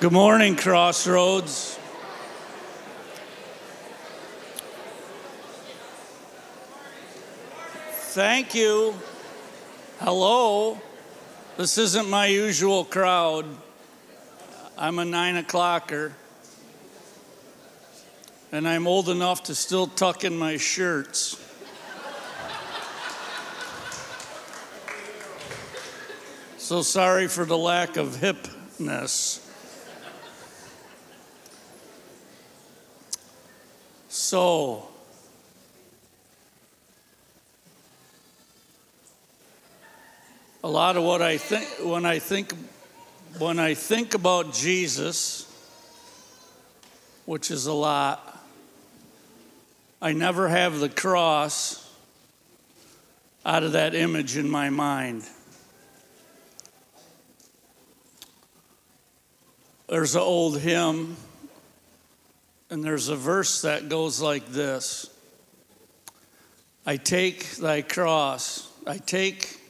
Good morning, Crossroads. Thank you. Hello. This isn't my usual crowd. I'm a nine o'clocker. And I'm old enough to still tuck in my shirts. So sorry for the lack of hipness. So, a lot of what I think when I think when I think about Jesus, which is a lot, I never have the cross out of that image in my mind. There's an old hymn, and there's a verse that goes like this I take thy cross. I take,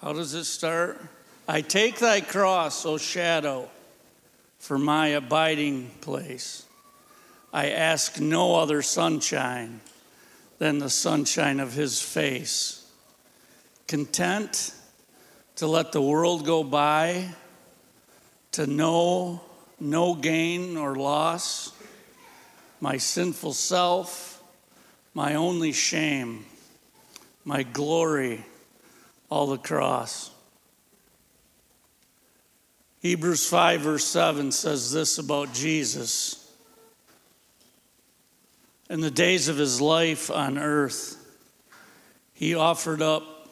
how does it start? I take thy cross, O shadow, for my abiding place. I ask no other sunshine than the sunshine of his face. Content to let the world go by, to know no gain or loss, my sinful self, my only shame, my glory, all the cross. Hebrews 5, verse 7 says this about Jesus. In the days of his life on earth, he offered up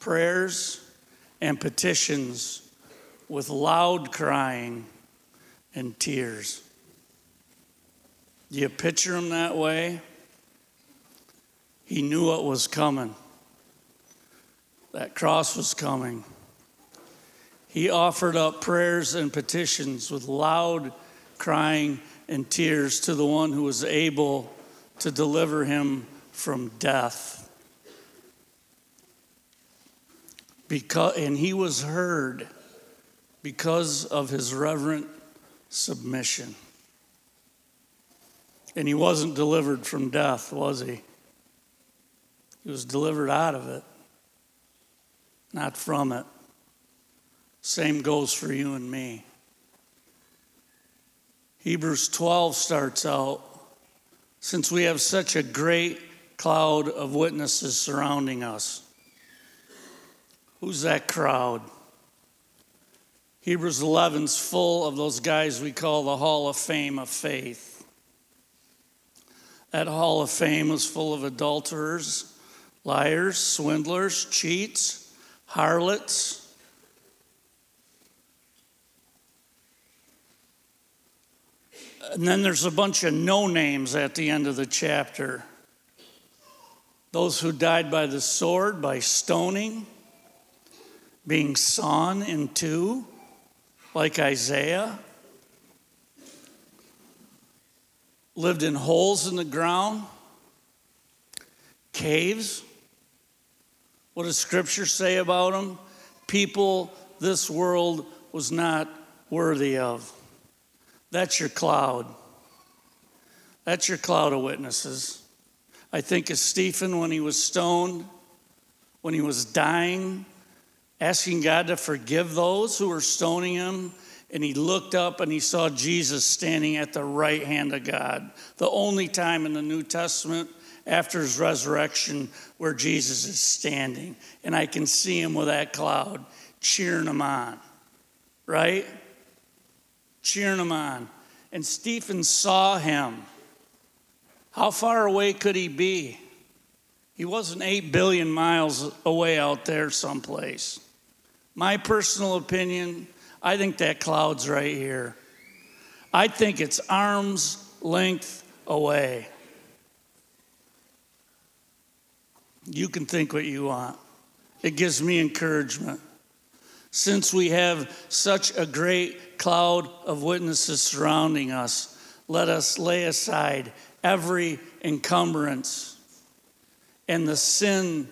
prayers and petitions with loud crying and tears. Do you picture him that way? He knew what was coming. That cross was coming. He offered up prayers and petitions with loud crying and tears to the one who was able to deliver him from death. Because, and he was heard because of his reverent submission. And he wasn't delivered from death, was he? He was delivered out of it, not from it. Same goes for you and me. Hebrews 12 starts out since we have such a great cloud of witnesses surrounding us. Who's that crowd? Hebrews 11's full of those guys we call the Hall of Fame of faith. That Hall of Fame was full of adulterers, liars, swindlers, cheats, harlots, And then there's a bunch of no names at the end of the chapter. Those who died by the sword, by stoning, being sawn in two, like Isaiah, lived in holes in the ground, caves. What does Scripture say about them? People this world was not worthy of. That's your cloud. That's your cloud of witnesses. I think of Stephen when he was stoned, when he was dying, asking God to forgive those who were stoning him. And he looked up and he saw Jesus standing at the right hand of God. The only time in the New Testament after his resurrection where Jesus is standing. And I can see him with that cloud cheering him on, right? cheering him on. And Stephen saw him. How far away could he be? He wasn't 8 billion miles away out there someplace. My personal opinion, I think that cloud's right here. I think it's arm's length away. You can think what you want. It gives me encouragement. Since we have such a great cloud of witnesses surrounding us, let us lay aside every encumbrance and the sin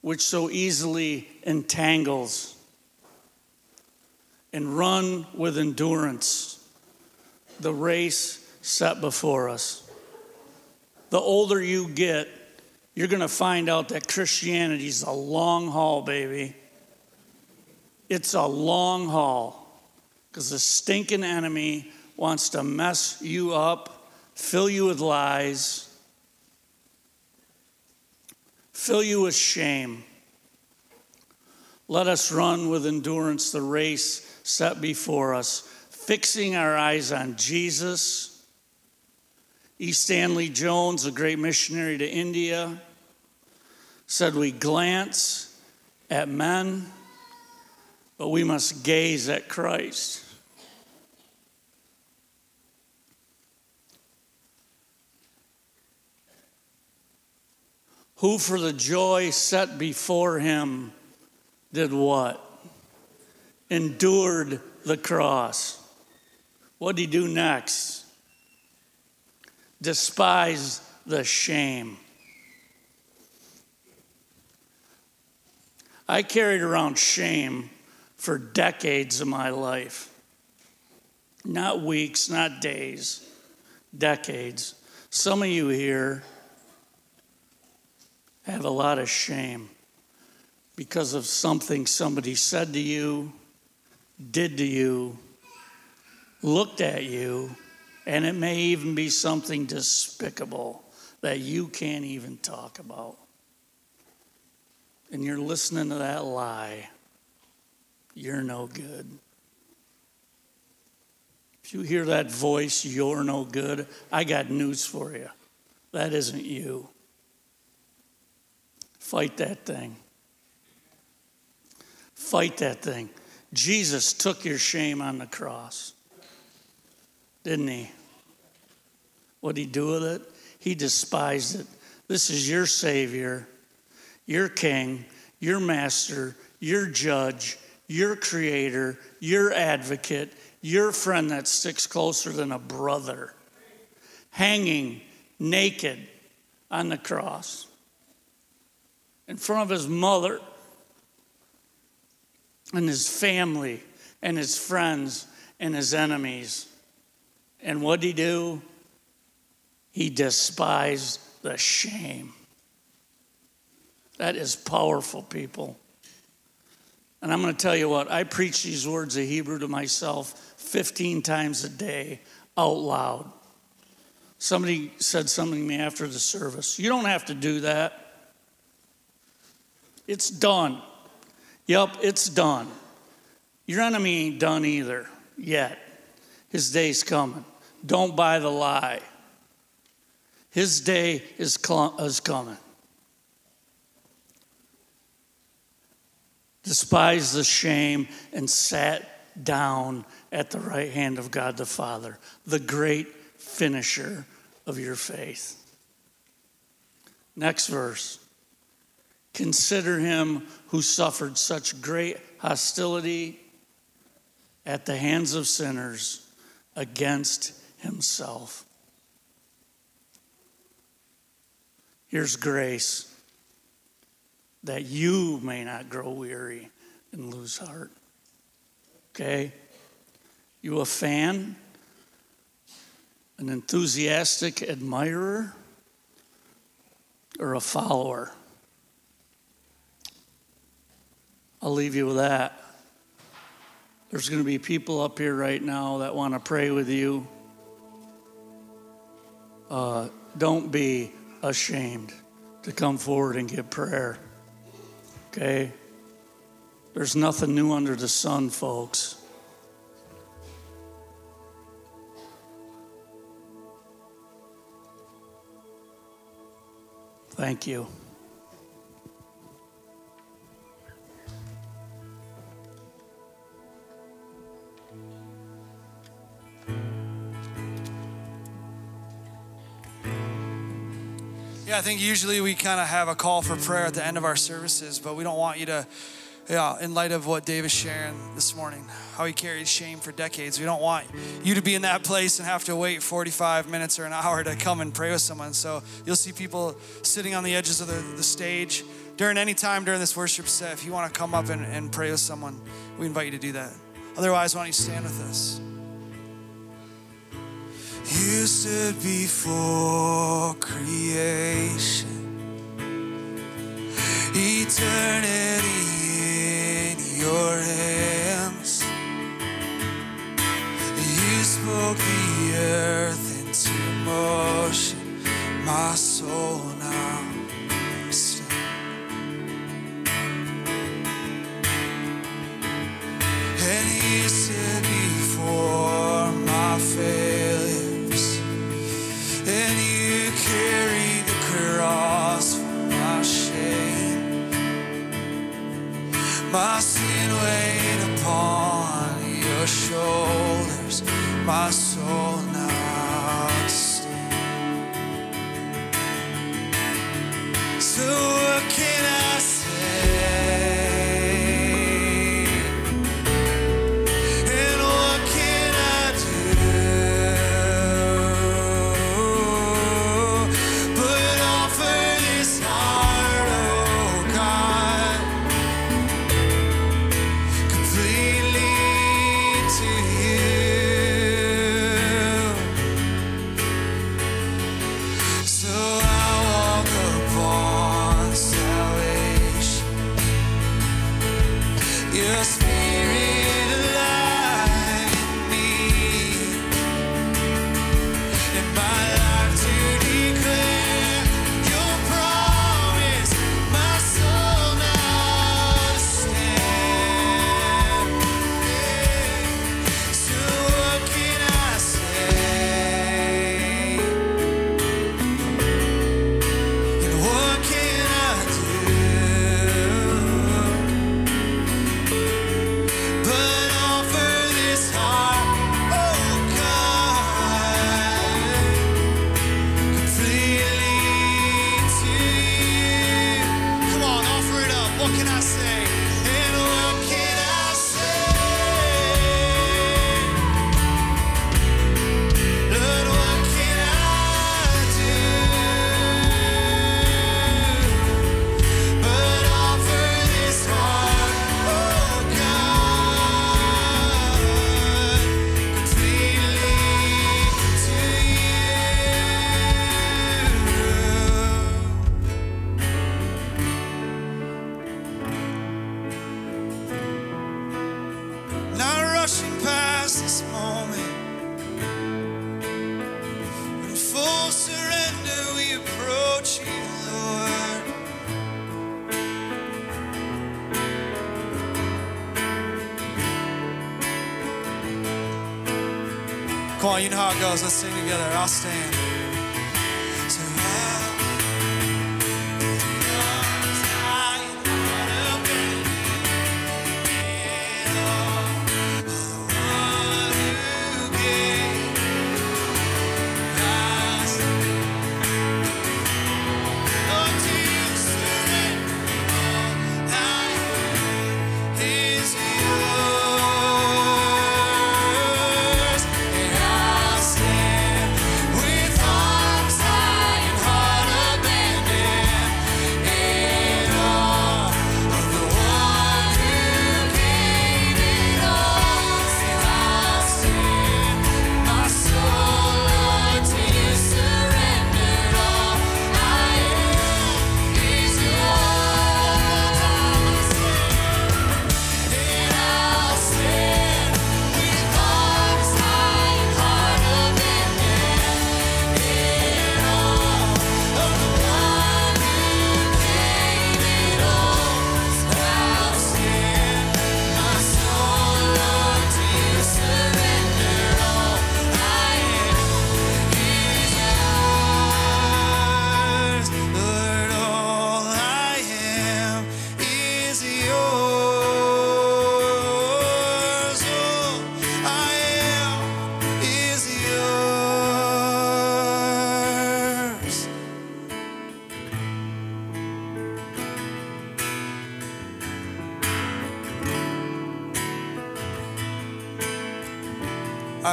which so easily entangles. And run with endurance the race set before us. The older you get, you're going to find out that Christianity is a long haul, baby. It's a long haul because the stinking enemy wants to mess you up, fill you with lies, fill you with shame. Let us run with endurance the race set before us, fixing our eyes on Jesus. E. Stanley Jones, a great missionary to India, said, We glance at men, but we must gaze at Christ. who for the joy set before him did what? Endured the cross. What did he do next? Despised the shame. I carried around shame for decades of my life. Not weeks, not days, decades. Some of you here have a lot of shame because of something somebody said to you, did to you, looked at you, and it may even be something despicable that you can't even talk about. And you're listening to that lie. You're no good. If you hear that voice, you're no good, I got news for you. That isn't you. Fight that thing. Fight that thing. Jesus took your shame on the cross, didn't he? What did he do with it? He despised it. This is your Savior, your King, your Master, your Judge, your Creator, your Advocate, your friend that sticks closer than a brother, hanging naked on the cross in front of his mother and his family and his friends and his enemies. And what did he do? He despised the shame. That is powerful, people. And I'm going to tell you what, I preach these words of Hebrew to myself 15 times a day out loud. Somebody said something to me after the service. You don't have to do that. It's done. Yep, it's done. Your enemy ain't done either yet. His day's coming. Don't buy the lie. His day is, cl- is coming. Despise the shame and sat down at the right hand of God the Father, the great finisher of your faith. Next verse. Consider him who suffered such great hostility at the hands of sinners against himself. Here's grace that you may not grow weary and lose heart. Okay? You a fan? An enthusiastic admirer? Or a follower? I'll leave you with that. There's going to be people up here right now that want to pray with you. Uh, don't be ashamed to come forward and get prayer. Okay? There's nothing new under the sun, folks. Thank you. Yeah, I think usually we kind of have a call for prayer at the end of our services, but we don't want you to, yeah, in light of what Dave is sharing this morning, how he carried shame for decades, we don't want you to be in that place and have to wait 45 minutes or an hour to come and pray with someone. So you'll see people sitting on the edges of the, the stage during any time during this worship set. If you want to come up and, and pray with someone, we invite you to do that. Otherwise, why don't you stand with us? You stood before creation, eternity. you know how it goes. Let's sing together. I'll stand.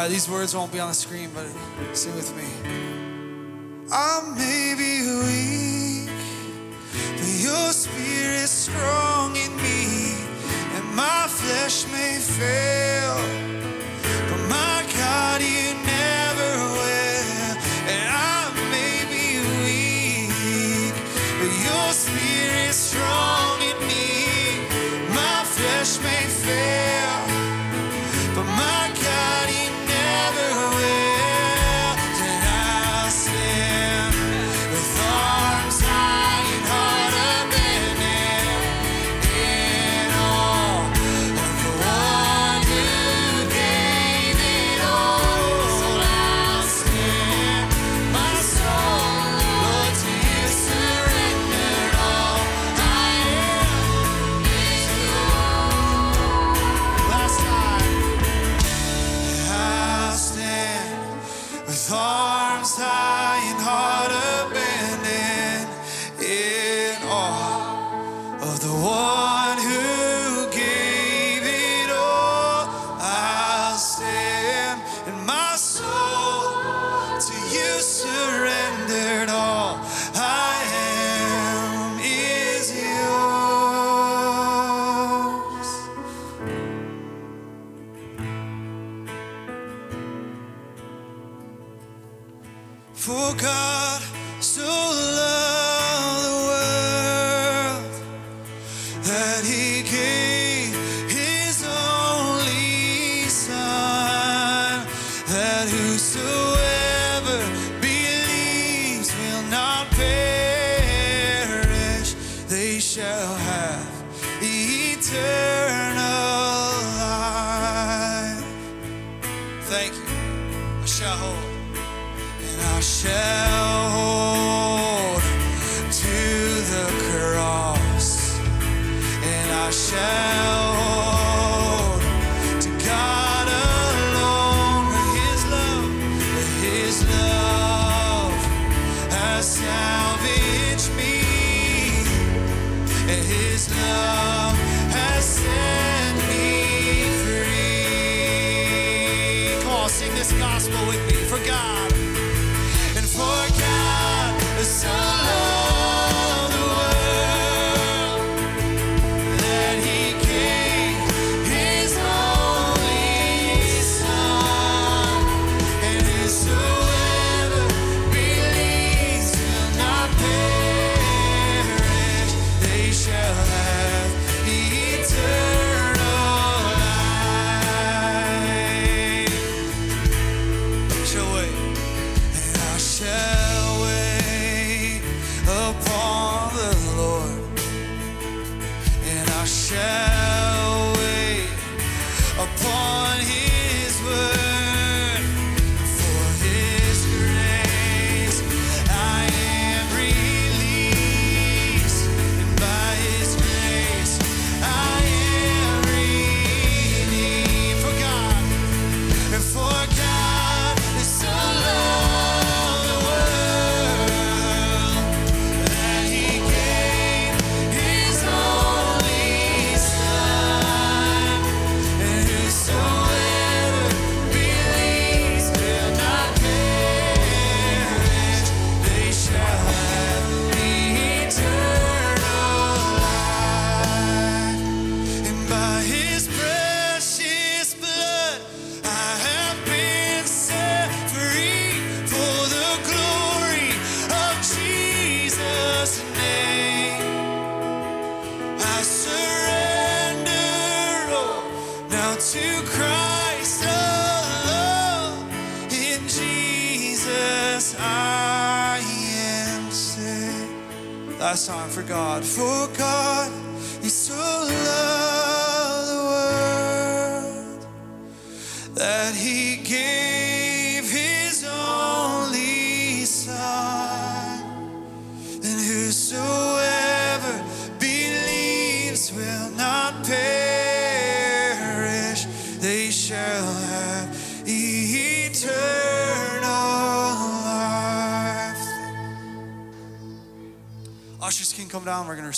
These words won't be on the screen, but sing with me. I made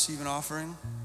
receive an offering.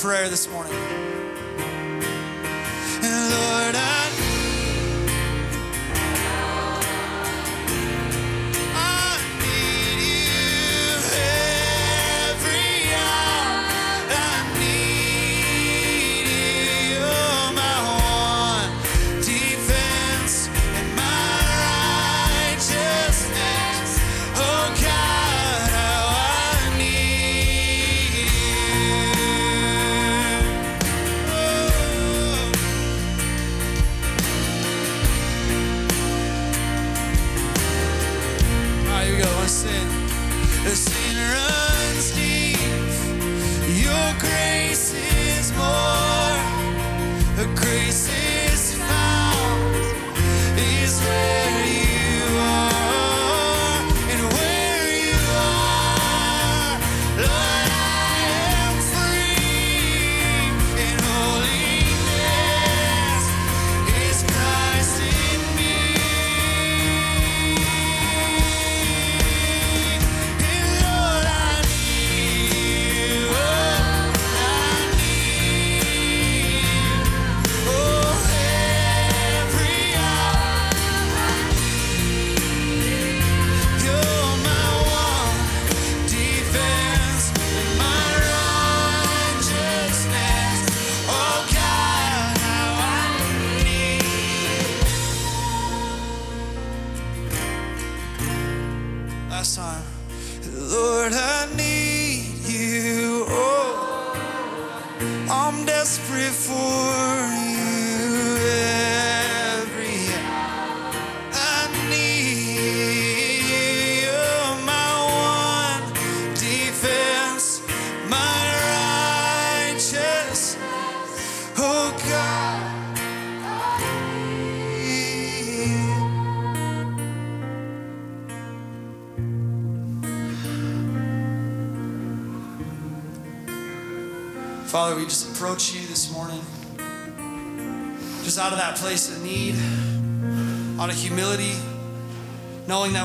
prayer this morning.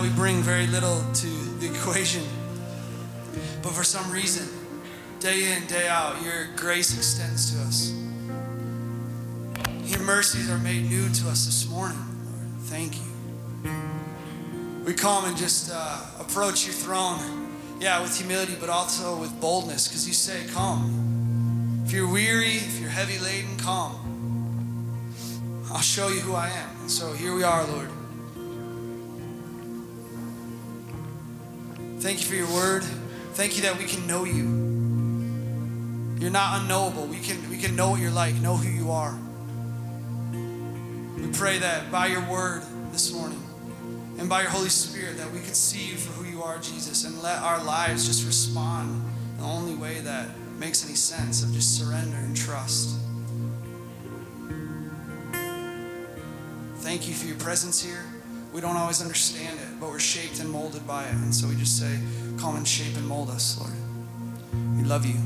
We bring very little to the equation. But for some reason, day in, day out, your grace extends to us. Your mercies are made new to us this morning, Lord. Thank you. We come and just uh, approach your throne, yeah, with humility, but also with boldness, because you say, Come. If you're weary, if you're heavy laden, come. I'll show you who I am. And so here we are, Lord. Thank you for your word. Thank you that we can know you. You're not unknowable. We can, we can know what you're like, know who you are. We pray that by your word this morning and by your Holy Spirit that we could see you for who you are, Jesus, and let our lives just respond the only way that makes any sense of just surrender and trust. Thank you for your presence here. We don't always understand it, but we're shaped and molded by it. And so we just say, Come and shape and mold us, Lord. We love you.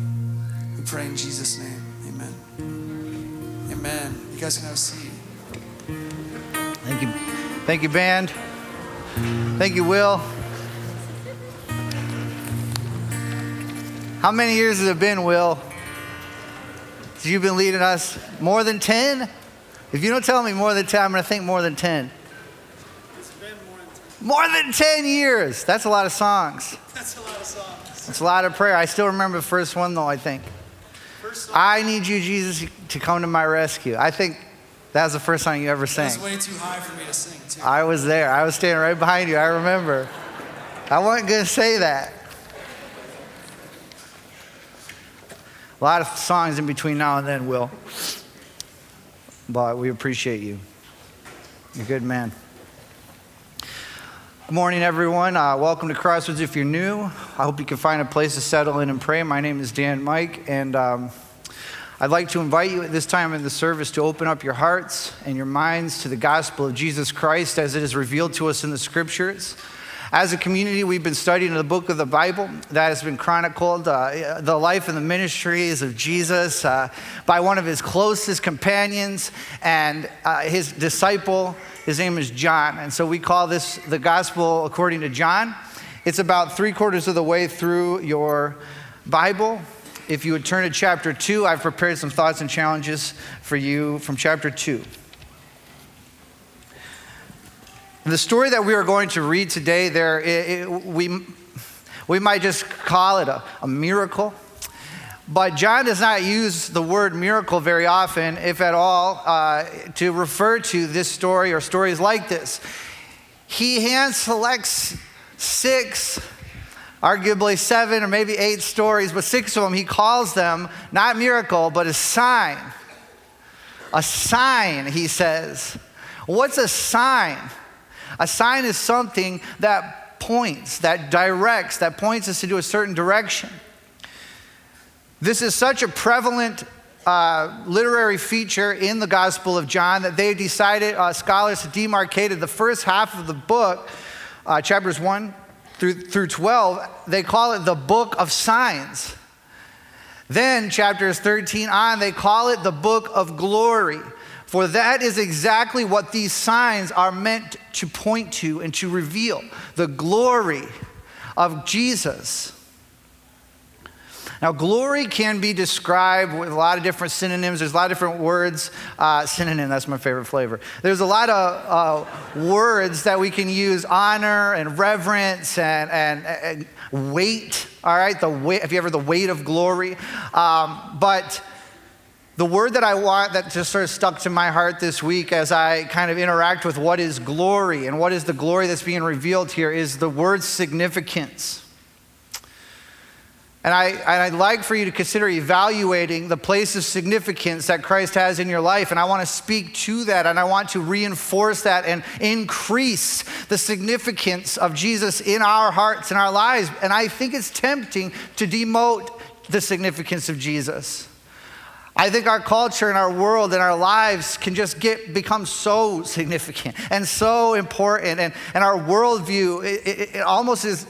We pray in Jesus' name. Amen. Amen. You guys can have a seat. Thank you. Thank you, band. Thank you, Will. How many years has it been, Will? You've been leading us more than 10? If you don't tell me more than 10, I'm going to think more than 10. It's more than 10 years. That's a lot of songs. That's a lot of songs. That's a lot of prayer. I still remember the first one, though, I think. I need you, Jesus, to come to my rescue. I think that was the first song you ever sang. It was way too high for me to sing, too. I was there. I was standing right behind you. I remember. I wasn't going to say that. A lot of songs in between now and then, Will. But we appreciate you. You're a good man. Good morning, everyone. Uh, welcome to Crossroads if you're new. I hope you can find a place to settle in and pray. My name is Dan Mike, and um, I'd like to invite you at this time in the service to open up your hearts and your minds to the gospel of Jesus Christ as it is revealed to us in the scriptures. As a community, we've been studying the book of the Bible that has been chronicled, uh, the life and the ministries of Jesus uh, by one of his closest companions and uh, his disciple. His name is John. And so we call this the gospel according to John. It's about three quarters of the way through your Bible. If you would turn to chapter 2, I've prepared some thoughts and challenges for you from chapter 2. The story that we are going to read today, there, it, it, we, we might just call it a, a miracle. But John does not use the word miracle very often, if at all, uh, to refer to this story or stories like this. He hand selects six, arguably seven or maybe eight stories, but six of them he calls them not miracle, but a sign. A sign, he says. What's a sign? A sign is something that points, that directs, that points us into a certain direction. This is such a prevalent uh, literary feature in the Gospel of John that they decided, uh, scholars demarcated the first half of the book, uh, chapters 1 through, through 12, they call it the book of signs. Then, chapters 13 on, they call it the book of glory. For that is exactly what these signs are meant to point to and to reveal the glory of Jesus. Now, glory can be described with a lot of different synonyms. There's a lot of different words. Uh, synonym, that's my favorite flavor. There's a lot of uh, words that we can use honor and reverence and, and, and weight. All right, the weight, have you ever the weight of glory? Um, but the word that I want that just sort of stuck to my heart this week as I kind of interact with what is glory and what is the glory that's being revealed here is the word significance. And, I, I'd like for you to consider evaluating the place of significance that Christ has in your life. And I want to speak to that and I want to reinforce that and increase the significance of Jesus in our hearts and our lives. And I think it's tempting to demote the significance of Jesus. I think our culture and our world and our lives can just get become so significant and so important. And, and our worldview, it, it, it almost is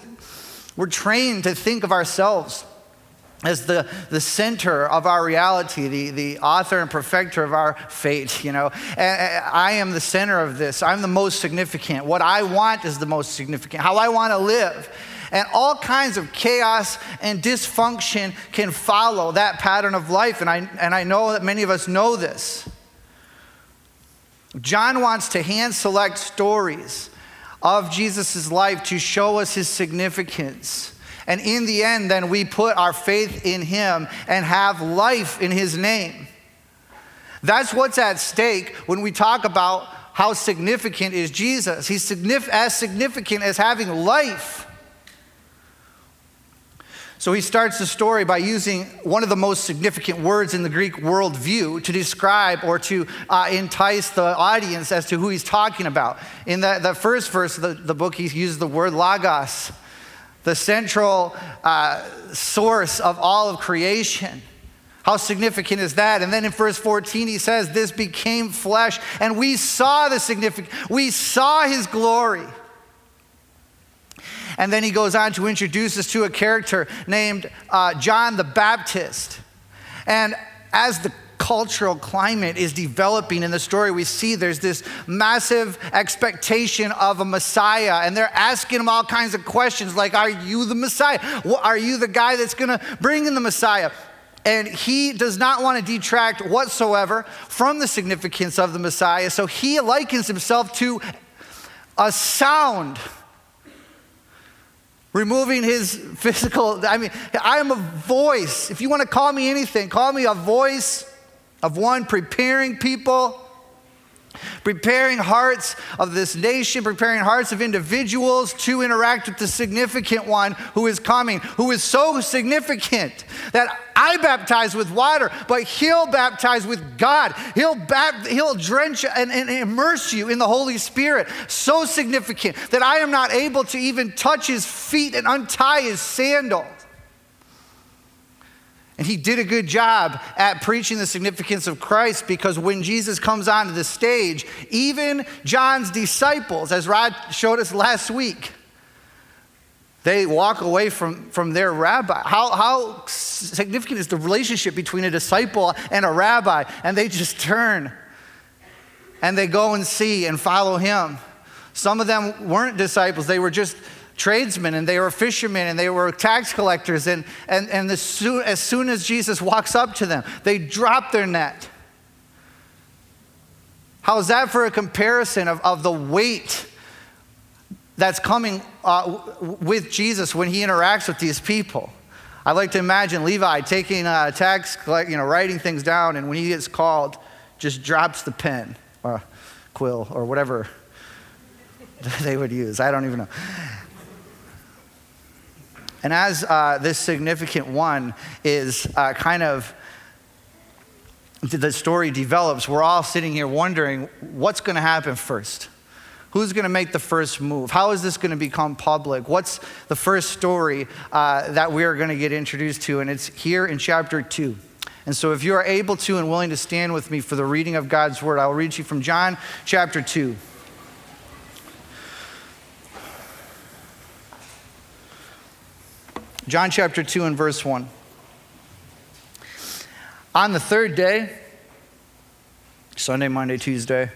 we're trained to think of ourselves as the, the center of our reality, the, the author and perfecter of our fate, you know. And I am the center of this. I'm the most significant. What I want is the most significant. How I want to live. And all kinds of chaos and dysfunction can follow that pattern of life. And I, and I know that many of us know this. John wants to hand select stories of Jesus' life to show us his significance. And in the end, then we put our faith in him and have life in his name. That's what's at stake when we talk about how significant is Jesus. He's as significant as having life. So he starts the story by using one of the most significant words in the Greek worldview to describe or to uh, entice the audience as to who he's talking about. In the first verse of the, the book, he uses the word logos, the central uh, source of all of creation. How significant is that? And then in verse 14, he says, This became flesh, and we saw the significance, we saw his glory. And then he goes on to introduce us to a character named uh, John the Baptist. And as the cultural climate is developing in the story, we see there's this massive expectation of a Messiah, and they're asking him all kinds of questions like, Are you the Messiah? Are you the guy that's gonna bring in the Messiah? And he does not want to detract whatsoever from the significance of the Messiah, so he likens himself to a sound removing his physical. I mean, I am a voice. If you want to call me anything, call me a voice of one preparing people preparing hearts of this nation, preparing hearts of individuals to interact with the significant one who is coming, who is so significant that I baptize with water, but he'll baptize with God. He'll, he'll drench and, and immerse you in the Holy Spirit. So significant that I am not able to even touch his feet and untie his sandals. And he did a good job at preaching the significance of Christ because when Jesus comes onto the stage, even John's disciples, as Rod showed us last week, they walk away from, from their rabbi. How, how significant is the relationship between a disciple and a rabbi? And they just turn and they go and see and follow him. Some of them weren't disciples, they were just tradesmen and they were fishermen and they were tax collectors. And, and, and as, soon, as soon as Jesus walks up to them, they drop their net. How is that for a comparison of, of the weight that's coming uh, with Jesus when he interacts with these people? I like to imagine Levi taking a tax, you know, writing things down, and when he gets called, just drops the pen or quill or whatever they would use. I don't even know. And as uh, this significant one is uh, kind of the story develops, we're all sitting here wondering what's going to happen first. Who's going to make the first move? How is this going to become public? What's the first story uh, that we are going to get introduced to? And it's here in chapter 2. And so, if you are able to and willing to stand with me for the reading of God's word, I will read you from John chapter 2. John chapter 2 and verse 1. On the third day, Sunday, Monday, Tuesday,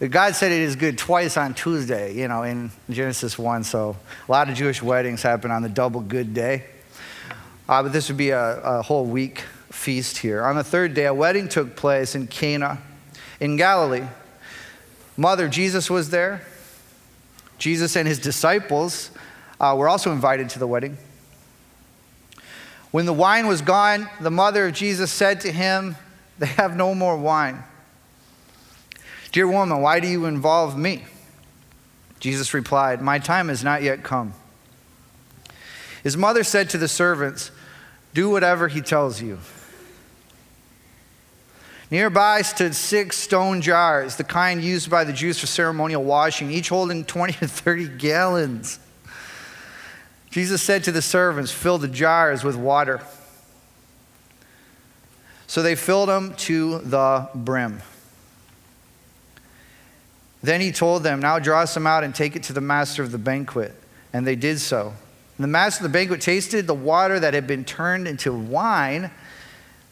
God said it is good twice on Tuesday, you know, in Genesis 1. So a lot of Jewish weddings happen on the double good day. Uh, but this would be a, a whole week feast here. On the third day, a wedding took place in Cana in Galilee. Mother Jesus was there. Jesus and his disciples uh, were also invited to the wedding. When the wine was gone, the mother of Jesus said to him, They have no more wine. Dear woman, why do you involve me? Jesus replied, My time has not yet come. His mother said to the servants, Do whatever he tells you. Nearby stood six stone jars, the kind used by the Jews for ceremonial washing, each holding 20 to 30 gallons. Jesus said to the servants, Fill the jars with water. So they filled them to the brim. Then he told them, Now draw some out and take it to the master of the banquet. And they did so. And the master of the banquet tasted the water that had been turned into wine,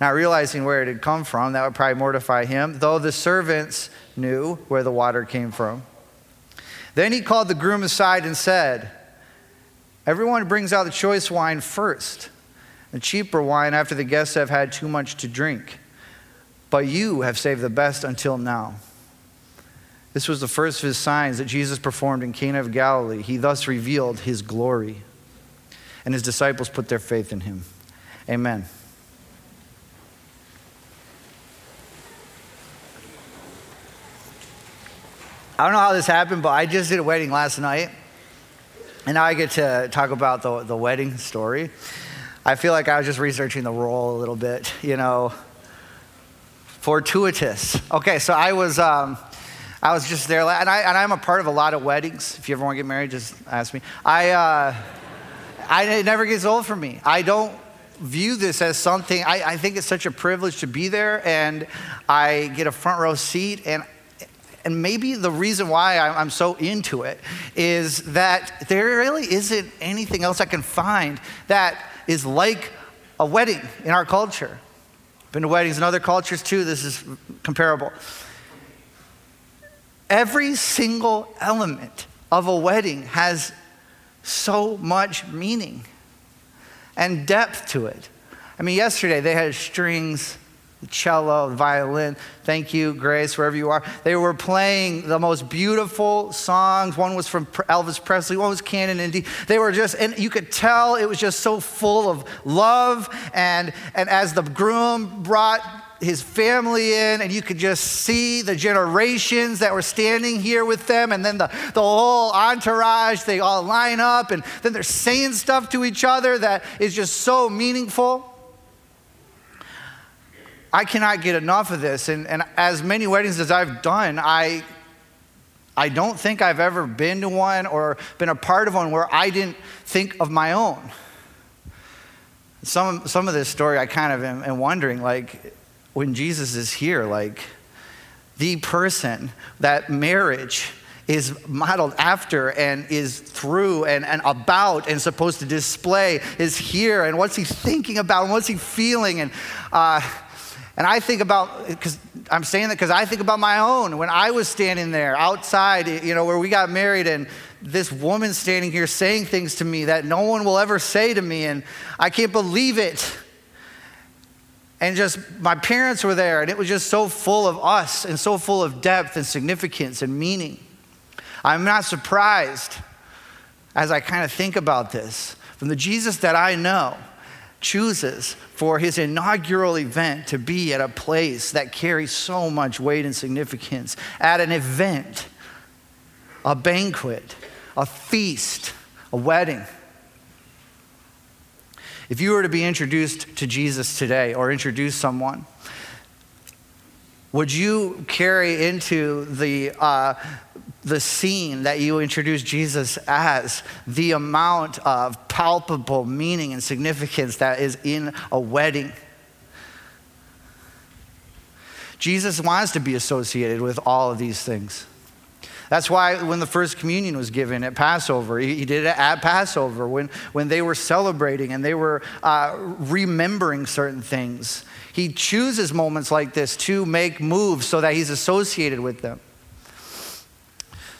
not realizing where it had come from. That would probably mortify him, though the servants knew where the water came from. Then he called the groom aside and said, Everyone brings out the choice wine first, the cheaper wine after the guests have had too much to drink. But you have saved the best until now. This was the first of his signs that Jesus performed in Cana of Galilee. He thus revealed his glory, and his disciples put their faith in him. Amen. I don't know how this happened, but I just did a wedding last night. And now I get to talk about the, the wedding story. I feel like I was just researching the role a little bit, you know. Fortuitous. Okay, so I was. Um, I was just there, and, I, and I'm a part of a lot of weddings. If you ever want to get married, just ask me. I, uh, I, it never gets old for me. I don't view this as something, I, I think it's such a privilege to be there, and I get a front row seat, and and maybe the reason why I'm so into it is that there really isn't anything else I can find that is like a wedding in our culture. Been to weddings in other cultures too, this is comparable. Every single element of a wedding has so much meaning and depth to it. I mean, yesterday they had strings, cello, violin. Thank you, Grace, wherever you are. They were playing the most beautiful songs. One was from Elvis Presley, one was Canon and D. They were just, and you could tell it was just so full of love. And, and as the groom brought his family in, and you could just see the generations that were standing here with them, and then the, the whole entourage, they all line up, and then they're saying stuff to each other that is just so meaningful. I cannot get enough of this. And, and as many weddings as I've done, I, I don't think I've ever been to one or been a part of one where I didn't think of my own. Some, some of this story I kind of am, am wondering, like, when Jesus is here, like the person that marriage is modeled after and is through and, and about and supposed to display is here and what's he thinking about and what's he feeling and uh, and I think about because I'm saying that because I think about my own. When I was standing there outside, you know, where we got married and this woman standing here saying things to me that no one will ever say to me and I can't believe it. And just my parents were there, and it was just so full of us and so full of depth and significance and meaning. I'm not surprised as I kind of think about this. From the Jesus that I know chooses for his inaugural event to be at a place that carries so much weight and significance, at an event, a banquet, a feast, a wedding. If you were to be introduced to Jesus today or introduce someone, would you carry into the, uh, the scene that you introduce Jesus as the amount of palpable meaning and significance that is in a wedding? Jesus wants to be associated with all of these things. That's why when the first communion was given at Passover, he, did it at Passover when, when they were celebrating and they were uh, remembering certain things. He chooses moments like this to make moves so that he's associated with them.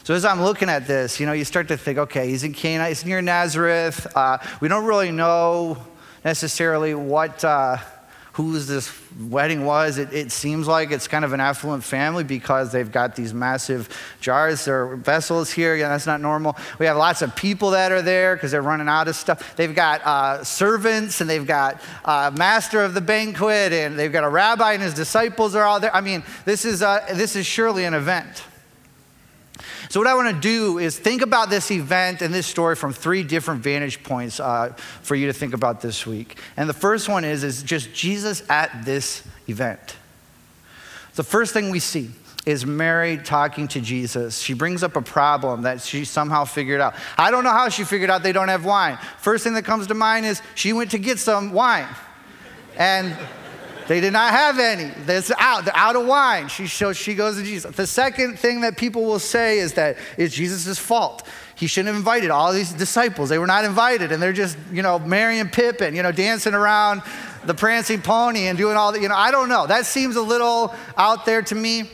So as I'm looking at this, you know, you start to think, okay, he's in Cana, he's near Nazareth. Uh, we don't really know necessarily what. Uh, whose this wedding was. It, it, seems like it's kind of an affluent family because they've got these massive jars or vessels here. Yeah, that's not normal. We have lots of people that are there because they're running out of stuff. They've got uh, servants and they've got uh, master of the banquet and they've got a rabbi and his disciples are all there. I mean, this is, uh, this is surely an event. So, what I want to do is think about this event and this story from three different vantage points uh, for you to think about this week. And the first one is, is just Jesus at this event. The first thing we see is Mary talking to Jesus. She brings up a problem that she somehow figured out. I don't know how she figured out they don't have wine. First thing that comes to mind is she went to get some wine. And they did not have any. That's out. They're out of wine. She, so she goes to Jesus. The second thing that people will say is that it's Jesus' fault. He shouldn't have invited all these disciples. They were not invited, and they're just, you know, Merry and Pippin, you know, dancing around the prancing pony and doing all that. You know, I don't know. That seems a little out there to me.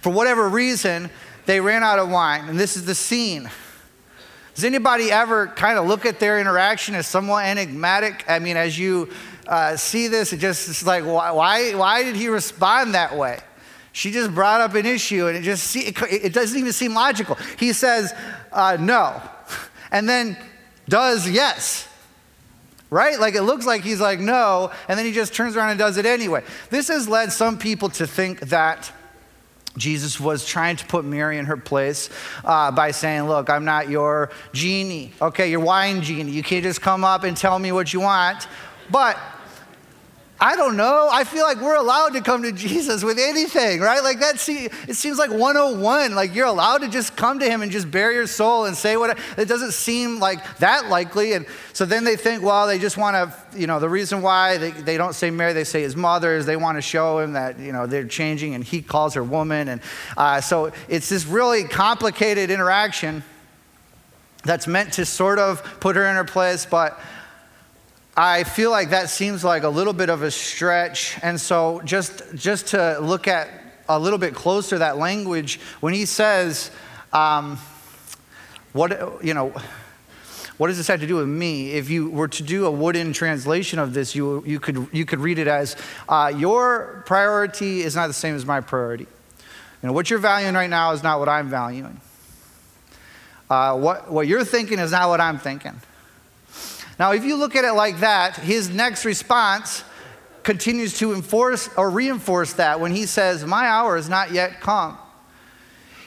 For whatever reason, they ran out of wine, and this is the scene. Does anybody ever kind of look at their interaction as somewhat enigmatic? I mean, as you uh, see this, it just it's like, why, why, why did he respond that way? She just brought up an issue, and it just it, it doesn't even seem logical. He says uh, no, and then does yes. Right? Like it looks like he's like no, and then he just turns around and does it anyway. This has led some people to think that Jesus was trying to put Mary in her place uh, by saying, Look, I'm not your genie. Okay, your wine genie. You can't just come up and tell me what you want. But I don't know. I feel like we're allowed to come to Jesus with anything, right? Like that, see, it seems like 101. Like you're allowed to just come to him and just bare your soul and say what it doesn't seem like that likely. And so then they think, well, they just want to, you know, the reason why they, they don't say Mary, they say his mother is they want to show him that, you know, they're changing and he calls her woman. And uh, so it's this really complicated interaction that's meant to sort of put her in her place, but I feel like that seems like a little bit of a stretch. And so just, just to look at a little bit closer that language, when he says, um, what, you know, what does this have to do with me? If you were to do a wooden translation of this, you, you, could, you could read it as, uh, your priority is not the same as my priority. You know, what you're valuing right now is not what I'm valuing. Uh, what, what you're thinking is not what I'm thinking. Now, if you look at it like that, his next response continues to enforce or reinforce that when he says, My hour is not yet come.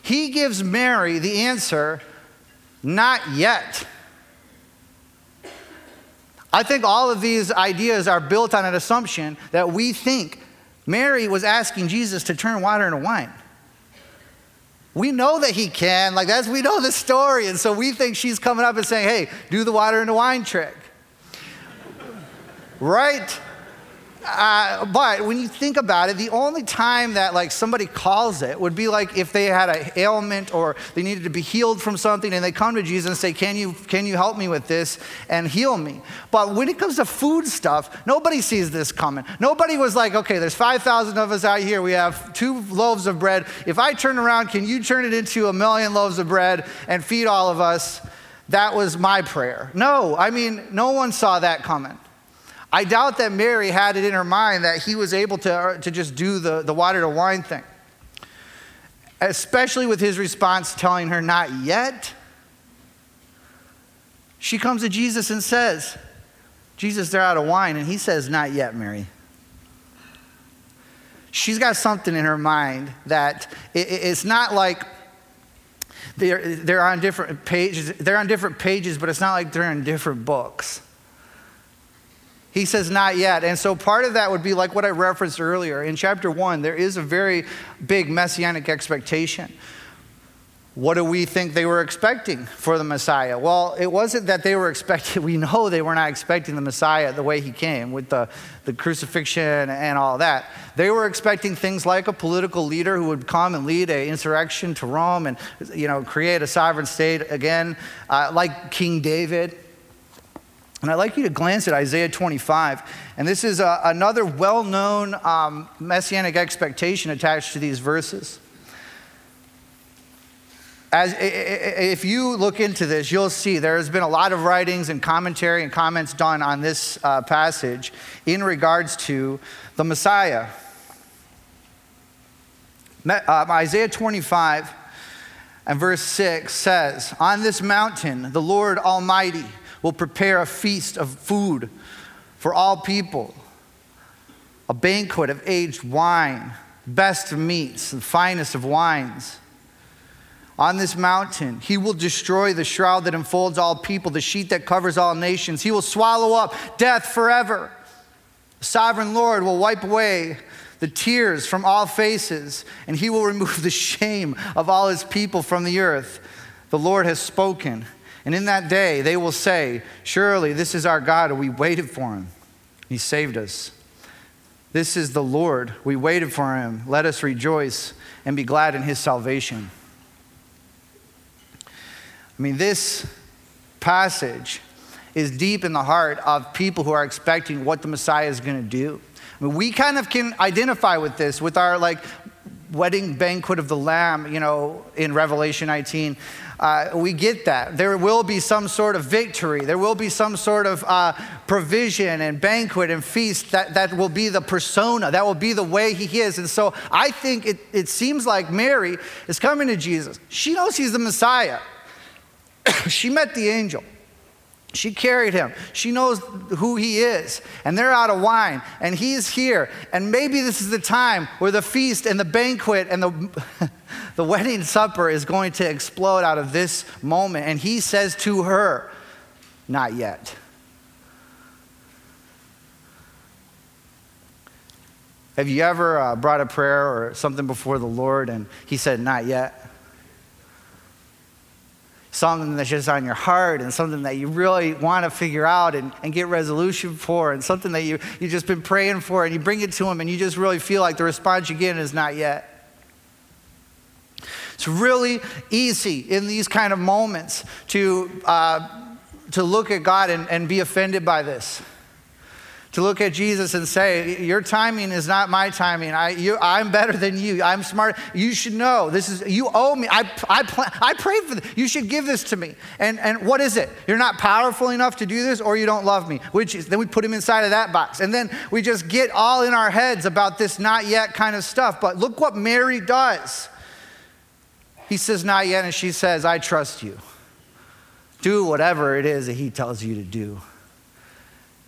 He gives Mary the answer, Not yet. I think all of these ideas are built on an assumption that we think Mary was asking Jesus to turn water into wine. We know that he can. Like that's we know the story. And so we think she's coming up and saying, hey, do the water into wine trick. right? Uh, but when you think about it, the only time that like somebody calls it would be like if they had a ailment or they needed to be healed from something and they come to Jesus and say, can you, can you help me with this and heal me? But when it comes to food stuff, nobody sees this coming. Nobody was like, okay, there's 5,000 of us out here. We have two loaves of bread. If I turn around, can you turn it into a million loaves of bread and feed all of us? That was my prayer. No, I mean, no one saw that coming. I doubt that Mary had it in her mind that he was able to, uh, to just do the, the water to wine thing. Especially with his response telling her, Not yet. She comes to Jesus and says, Jesus, they're out of wine. And he says, Not yet, Mary. She's got something in her mind that it, it's not like they're, they're on different pages. They're on different pages, but it's not like they're in different books. He says, not yet. And so part of that would be like what I referenced earlier. In chapter one, there is a very big messianic expectation. What do we think they were expecting for the Messiah? Well, it wasn't that they were expecting, we know they were not expecting the Messiah the way he came with the, the crucifixion and all that. They were expecting things like a political leader who would come and lead an insurrection to Rome and you know, create a sovereign state again, uh, like King David. And I'd like you to glance at Isaiah 25. And this is a, uh, another well known um, messianic expectation attached to these verses. As, if you look into this, you'll see there has been a lot of writings and commentary and comments done on this uh, passage in regards to the Messiah. Uh, Isaiah 25 and verse 6 says, On this mountain, the Lord Almighty will prepare a feast of food for all people, a banquet of aged wine, best of meats, the finest of wines on this mountain. He will destroy the shroud that enfolds all people, the sheet that covers all nations. He will swallow up death forever. The sovereign Lord will wipe away the tears from all faces, and he will remove the shame of all his people from the earth. The Lord has spoken. And in that day, they will say, Surely this is our God, and we waited for him. He saved us. This is the Lord. We waited for him. Let us rejoice and be glad in his salvation. I mean, this passage is deep in the heart of people who are expecting what the Messiah is going to do. I mean, we kind of can identify with this with our like wedding banquet of the Lamb, you know, in Revelation 19. Uh, we get that. There will be some sort of victory. There will be some sort of uh, provision and banquet and feast that, that will be the persona. That will be the way he is. And so I think it, it seems like Mary is coming to Jesus. She knows he's the Messiah. she met the angel. She carried him. She knows who he is. And they're out of wine. And he's here. And maybe this is the time where the feast and the banquet and the, the wedding supper is going to explode out of this moment. And he says to her, Not yet. Have you ever uh, brought a prayer or something before the Lord and he said, Not yet? Something that's just on your heart and something that you really want to figure out and, and get resolution for and something that you, you've just been praying for and you bring it to him and you just really feel like the response you get is not yet. It's really easy in these kind of moments to, uh, to look at God and, and be offended by this to look at Jesus and say, Your timing is not my timing. I, you, I'm better than you. I'm smart. You should know. This is, you owe me. I, I, I prayed for this. You should give this to me. And, and what is it? You're not powerful enough to do this or you don't love me, which is, then we put him inside of that box. And then we just get all in our heads about this not yet kind of stuff. But look what Mary does. He says, Not yet. And she says, I trust you. Do whatever it is that he tells you to do.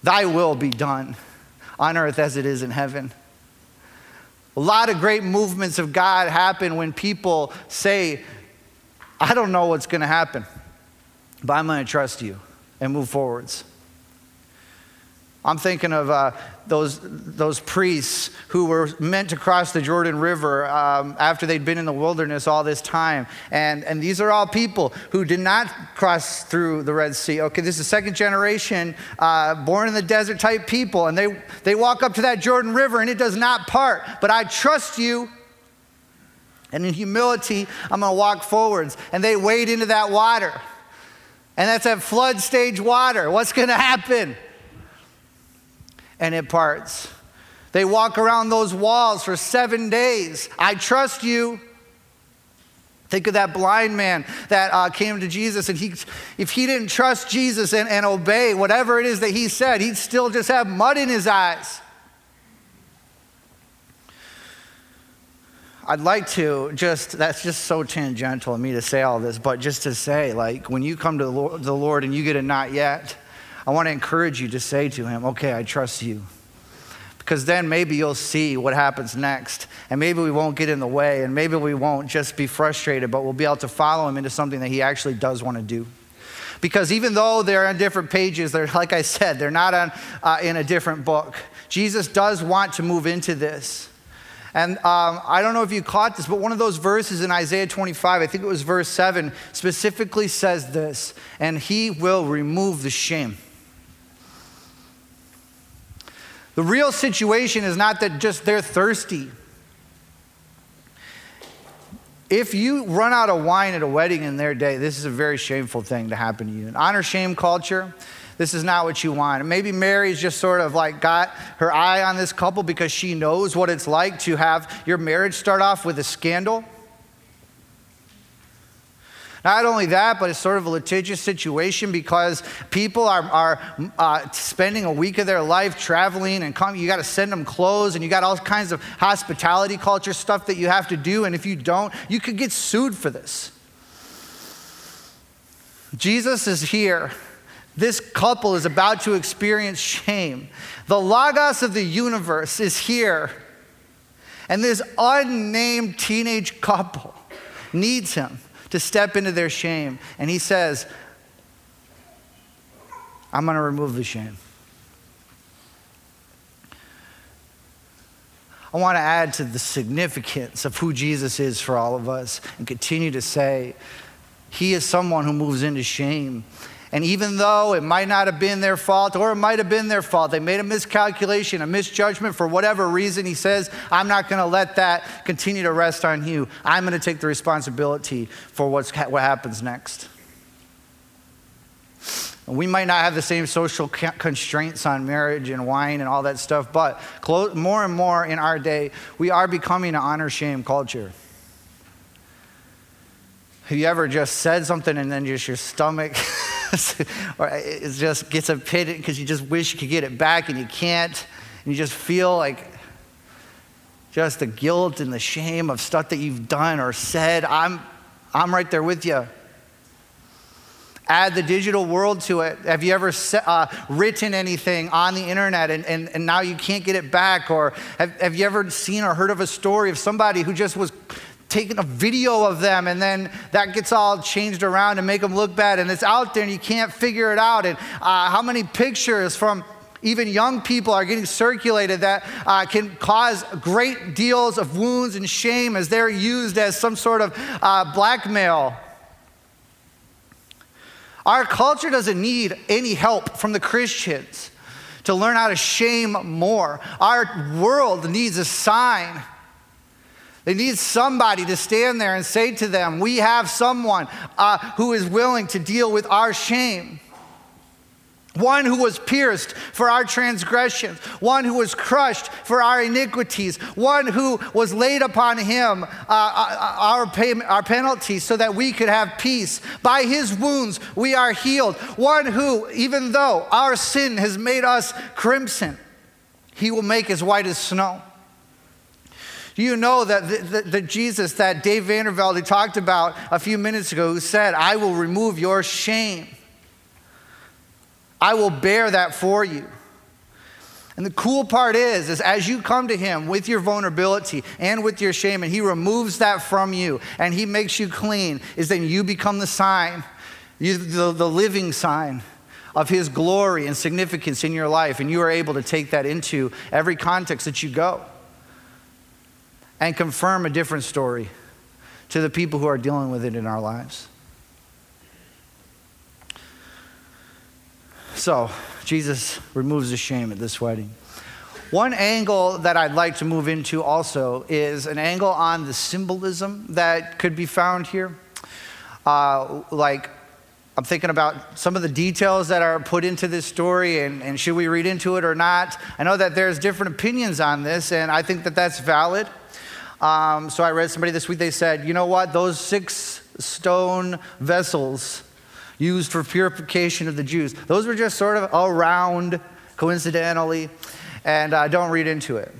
Thy will be done on earth as it is in heaven. A lot of great movements of God happen when people say, I don't know what's going to happen, but I'm going to trust you and move forwards. I'm thinking of uh, those, those priests who were meant to cross the Jordan River um, after they'd been in the wilderness all this time. And, and these are all people who did not cross through the Red Sea. Okay, this is second generation, uh, born in the desert type people. And they, they walk up to that Jordan River and it does not part. But I trust you. And in humility, I'm going to walk forwards. And they wade into that water. And that's at flood stage water. What's going to happen? And it parts. They walk around those walls for seven days. I trust you. Think of that blind man that uh, came to Jesus, and he, if he didn't trust Jesus and, and obey whatever it is that he said, he'd still just have mud in his eyes. I'd like to just, that's just so tangential of me to say all this, but just to say, like, when you come to the Lord, the Lord and you get a not yet, I want to encourage you to say to him, okay, I trust you. Because then maybe you'll see what happens next. And maybe we won't get in the way. And maybe we won't just be frustrated, but we'll be able to follow him into something that he actually does want to do. Because even though they're on different pages, they're, like I said, they're not on, uh, in a different book. Jesus does want to move into this. And um, I don't know if you caught this, but one of those verses in Isaiah 25, I think it was verse 7, specifically says this and he will remove the shame. The real situation is not that just they're thirsty. If you run out of wine at a wedding in their day, this is a very shameful thing to happen to you. An honor shame culture, this is not what you want. Maybe Mary's just sort of like got her eye on this couple because she knows what it's like to have your marriage start off with a scandal. Not only that, but it's sort of a litigious situation because people are, are uh, spending a week of their life traveling and coming. You got to send them clothes and you got all kinds of hospitality culture stuff that you have to do. And if you don't, you could get sued for this. Jesus is here. This couple is about to experience shame. The Logos of the universe is here. And this unnamed teenage couple needs him to step into their shame. And he says, I'm going to remove the shame. I want to add to the significance of who Jesus is for all of us and continue to say, He is someone who moves into shame. And even though it might not have been their fault, or it might have been their fault, they made a miscalculation, a misjudgment for whatever reason, he says, I'm not going to let that continue to rest on you. I'm going to take the responsibility for what's, what happens next. We might not have the same social constraints on marriage and wine and all that stuff, but more and more in our day, we are becoming an honor shame culture. Have you ever just said something and then just your stomach or it just gets a pit because you just wish you could get it back and you can't. And you just feel like just the guilt and the shame of stuff that you've done or said. I'm, I'm right there with you. Add the digital world to it. Have you ever uh, written anything on the internet and, and, and now you can't get it back? Or have, have you ever seen or heard of a story of somebody who just was taking a video of them and then that gets all changed around and make them look bad and it's out there and you can't figure it out. And uh, how many pictures from even young people are getting circulated that uh, can cause great deals of wounds and shame as they're used as some sort of uh, blackmail? Our culture doesn't need any help from the christians to learn how to shame more. Our world needs a sign they need somebody to stand there and say to them, We have someone uh, who is willing to deal with our shame. One who was pierced for our transgressions, one who was crushed for our iniquities, one who was laid upon him uh, uh our, pay, our penalty so that we could have peace. By his wounds we are healed. One who, even though our sin has made us crimson, he will make as white as snow. Do you know that the, the, the, Jesus that Dave Vandervelde talked about a few minutes ago, who said, I will remove your shame? I will bear that for you. And the cool part is, is as you come to him with your vulnerability and with your shame, and he removes that from you and he makes you clean, is then you become the sign, you, the, the living sign of his glory and significance in your life. And you are able to take that into every context that you go and confirm a different story to the people who are dealing with it in our lives. So, Jesus removes the shame at this wedding. One angle that I'd like to move into also is an angle on the symbolism that could be found here. Uh, like, I'm thinking about some of the details that are put into this story and, and should we read into it or not. I know that there's different opinions on this, and I think that that's valid. Um, so I read somebody this week, they said, you know what, those six stone vessels used for purification of the Jews, those were just sort of around coincidentally, and uh, don't read into it.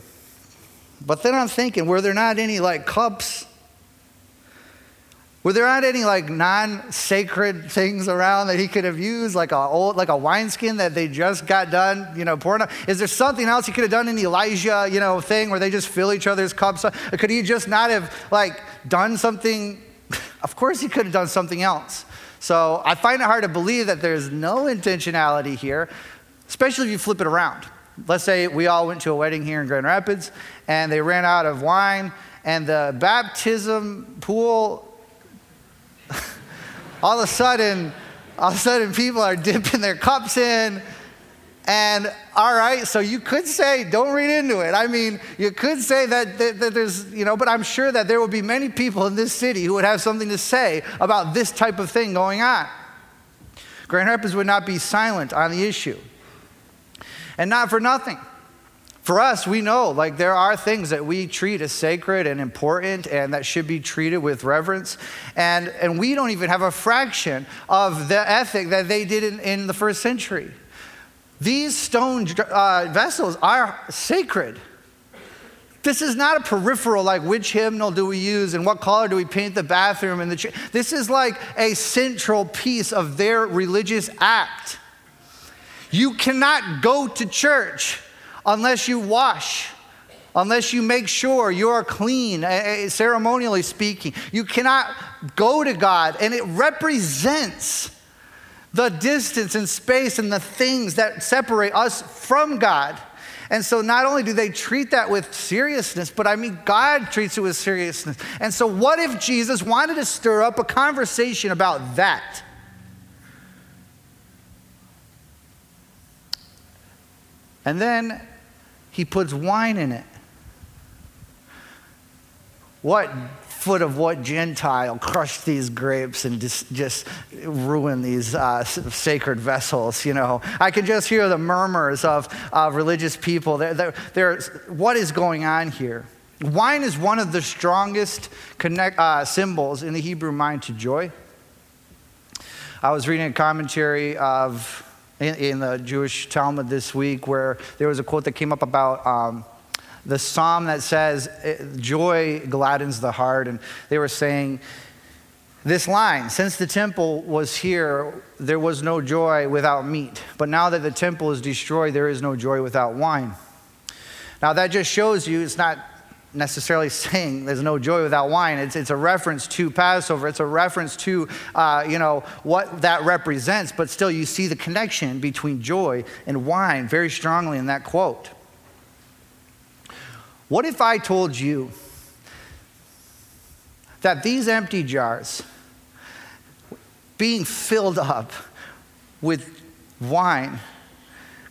But then I'm thinking, were there not any like cups were there not any like non-sacred things around that he could have used, like a old, like a wineskin that they just got done, you know, pouring? Out? Is there something else he could have done in Elijah, you know, thing where they just fill each other's cups? Could he just not have like done something? Of course, he could have done something else. So I find it hard to believe that there's no intentionality here, especially if you flip it around. Let's say we all went to a wedding here in Grand Rapids and they ran out of wine and the baptism pool all of a sudden all of a sudden people are dipping their cups in and all right, so you could say, don't read into it. I mean, you could say that, that, that, there's, you know, but I'm sure that there will be many people in this city who would have something to say about this type of thing going on. Grand Rapids would not be silent on the issue. And not for nothing. For us, we know like there are things that we treat as sacred and important and that should be treated with reverence. And, and we don't even have a fraction of the ethic that they did in, in the first century. These stone uh, vessels are sacred. This is not a peripheral, like which hymnal do we use and what color do we paint the bathroom and the. Ch- this is like a central piece of their religious act. You cannot go to church unless you wash, unless you make sure you're clean, eh, eh, ceremonially speaking. You cannot go to God, and it represents the distance and space and the things that separate us from God. And so not only do they treat that with seriousness, but I mean, God treats it with seriousness. And so, what if Jesus wanted to stir up a conversation about that? And then he puts wine in it. What foot of what Gentile crushed these grapes and just, just ruin these uh, sacred vessels? You know, I can just hear the murmurs of religious people. They're, they're, they're, what is going on here? Wine is one of the strongest connect, uh, symbols in the Hebrew mind to joy. I was reading a commentary of in, in, the Jewish Talmud this week where there was a quote that came up about. Um, the psalm that says, eh, Joy gladdens the heart. And they were saying this line Since the temple was here, there was no joy without meat. But now that the temple is destroyed, there is no joy without wine. Now, that just shows you it's not necessarily saying there's no joy without wine. It's, it's a reference to Passover. It's a reference to, uh, you know, what that represents. But still, you see the connection between joy and wine very strongly in that quote. What if I told you that these empty jars, being filled up with wine,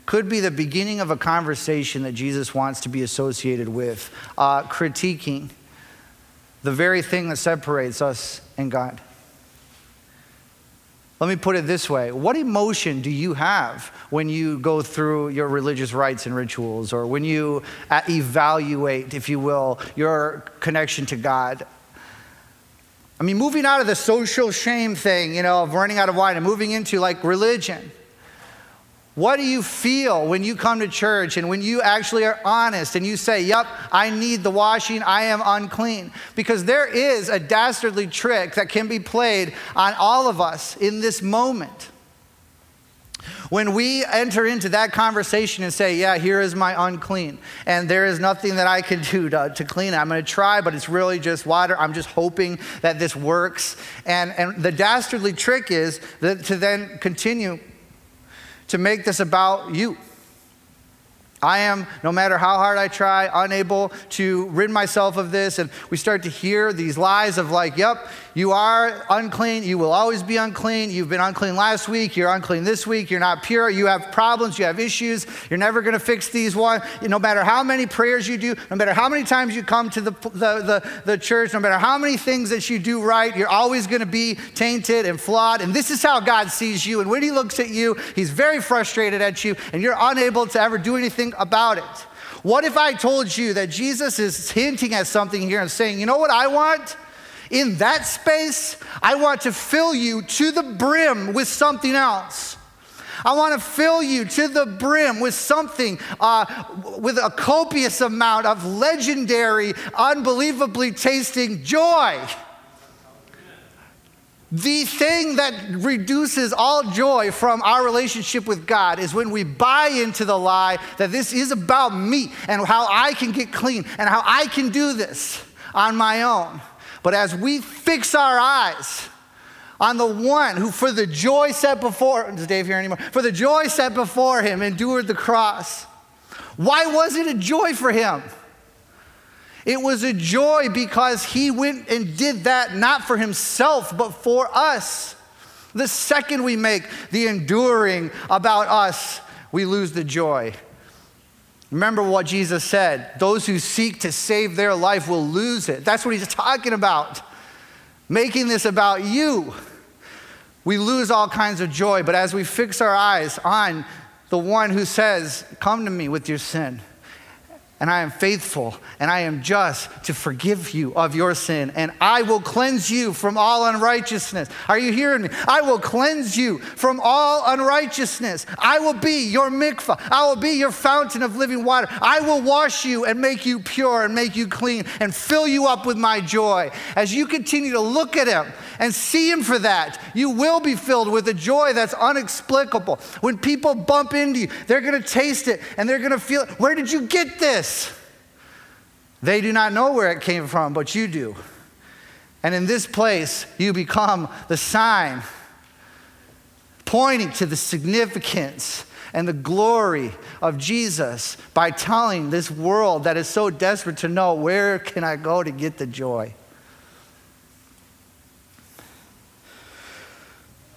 could be the beginning of a conversation that Jesus wants to be associated with, uh, critiquing the very thing that separates us and God? Let me put it this way What emotion do you have when you go through your religious rites and rituals, or when you uh, evaluate, if you will, your connection to God? I mean, moving out of the social shame thing, you know, of running out of wine and moving into like religion. What do you feel when you come to church and when you actually are honest and you say, Yep, I need the washing, I am unclean? Because there is a dastardly trick that can be played on all of us in this moment. When we enter into that conversation and say, Yeah, here is my unclean, and there is nothing that I can do to, to clean it, I'm to try, but it's really just water. I'm just hoping that this works. And, and the dastardly trick is that to then continue to make this about you. I am, no matter how hard I try, unable to rid myself of this. And we start to hear these lies of, like, yep, you are unclean. You will always be unclean. You've been unclean last week. You're unclean this week. You're not pure. You have problems. You have issues. You're never going to fix these one. No matter how many prayers you do, no matter how many times you come to the, the, the, the church, no matter how many things that you do right, you're always going to be tainted and flawed. And this is how God sees you. And when He looks at you, He's very frustrated at you, and you're unable to ever do anything about it. What if I told you that Jesus is hinting at something here and saying, you know what I want? In that space, I want to fill you to the brim with something else. I want to fill you to the brim with something, uh, with a copious amount of legendary, unbelievably tasting joy. The thing that reduces all joy from our relationship with God is when we buy into the lie that this is about me and how I can get clean and how I can do this on my own. But as we fix our eyes on the one who, for the joy set before, is Dave here anymore? For the joy set before him, endured the cross. Why was it a joy for him? It was a joy because he went and did that not for himself, but for us. The second we make the enduring about us, we lose the joy. Remember what Jesus said those who seek to save their life will lose it. That's what he's talking about. Making this about you, we lose all kinds of joy. But as we fix our eyes on the one who says, Come to me with your sin and I am faithful and I am just to forgive you of your sin, and I will cleanse you from all unrighteousness. Are you hearing me? I will cleanse you from all unrighteousness. I will be your mikvah. I will be your fountain of living water. I will wash you and make you pure and make you clean and fill you up with my joy. As you continue to look at him and see him for that, you will be filled with a joy that's inexplicable. When people bump into you, they're going to taste it and they're going to feel, where did you get this. They do not know where it came from, but you do. And in this place, you become the sign pointing to the significance and the glory of Jesus by telling this world that is so desperate to know where can I go to get the joy.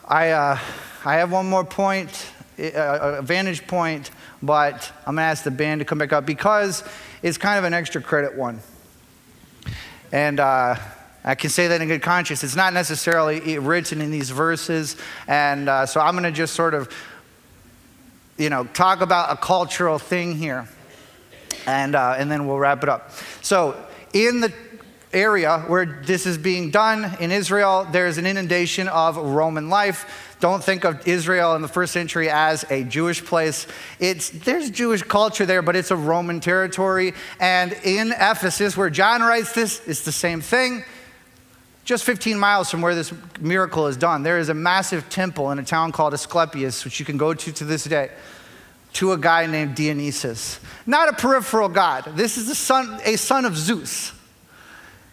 I, uh, I have one more point, a vantage point but I'm going to ask the band to come back up because it's kind of an extra credit one. And uh, I can say that in good conscience. It's not necessarily written in these verses. And uh, so I'm going to just sort of, you know, talk about a cultural thing here. And, uh, and then we'll wrap it up. So, in the area where this is being done in Israel, there's an inundation of Roman life. Don't think of Israel in the first century as a Jewish place. It's, there's Jewish culture there, but it's a Roman territory. And in Ephesus, where John writes this, it's the same thing. Just 15 miles from where this miracle is done, there is a massive temple in a town called Asclepius, which you can go to to this day, to a guy named Dionysus. Not a peripheral god. This is son, a son of Zeus.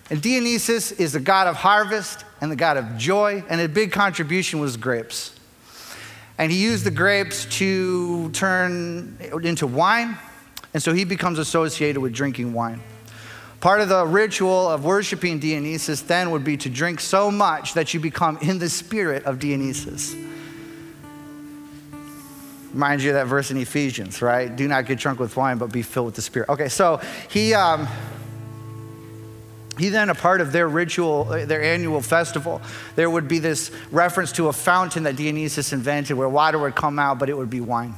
And Dionysus is the god of harvest and the God of joy, and a big contribution was grapes. And he used the grapes to turn into wine, and so he becomes associated with drinking wine. Part of the ritual of worshiping Dionysus then would be to drink so much that you become in the spirit of Dionysus. Reminds you of that verse in Ephesians, right? Do not get drunk with wine, but be filled with the Spirit. Okay, so he. Um, he then, a part of their ritual, uh, their annual festival, there would be this reference to a fountain that Dionysus invented where water would come out, but it would be wine.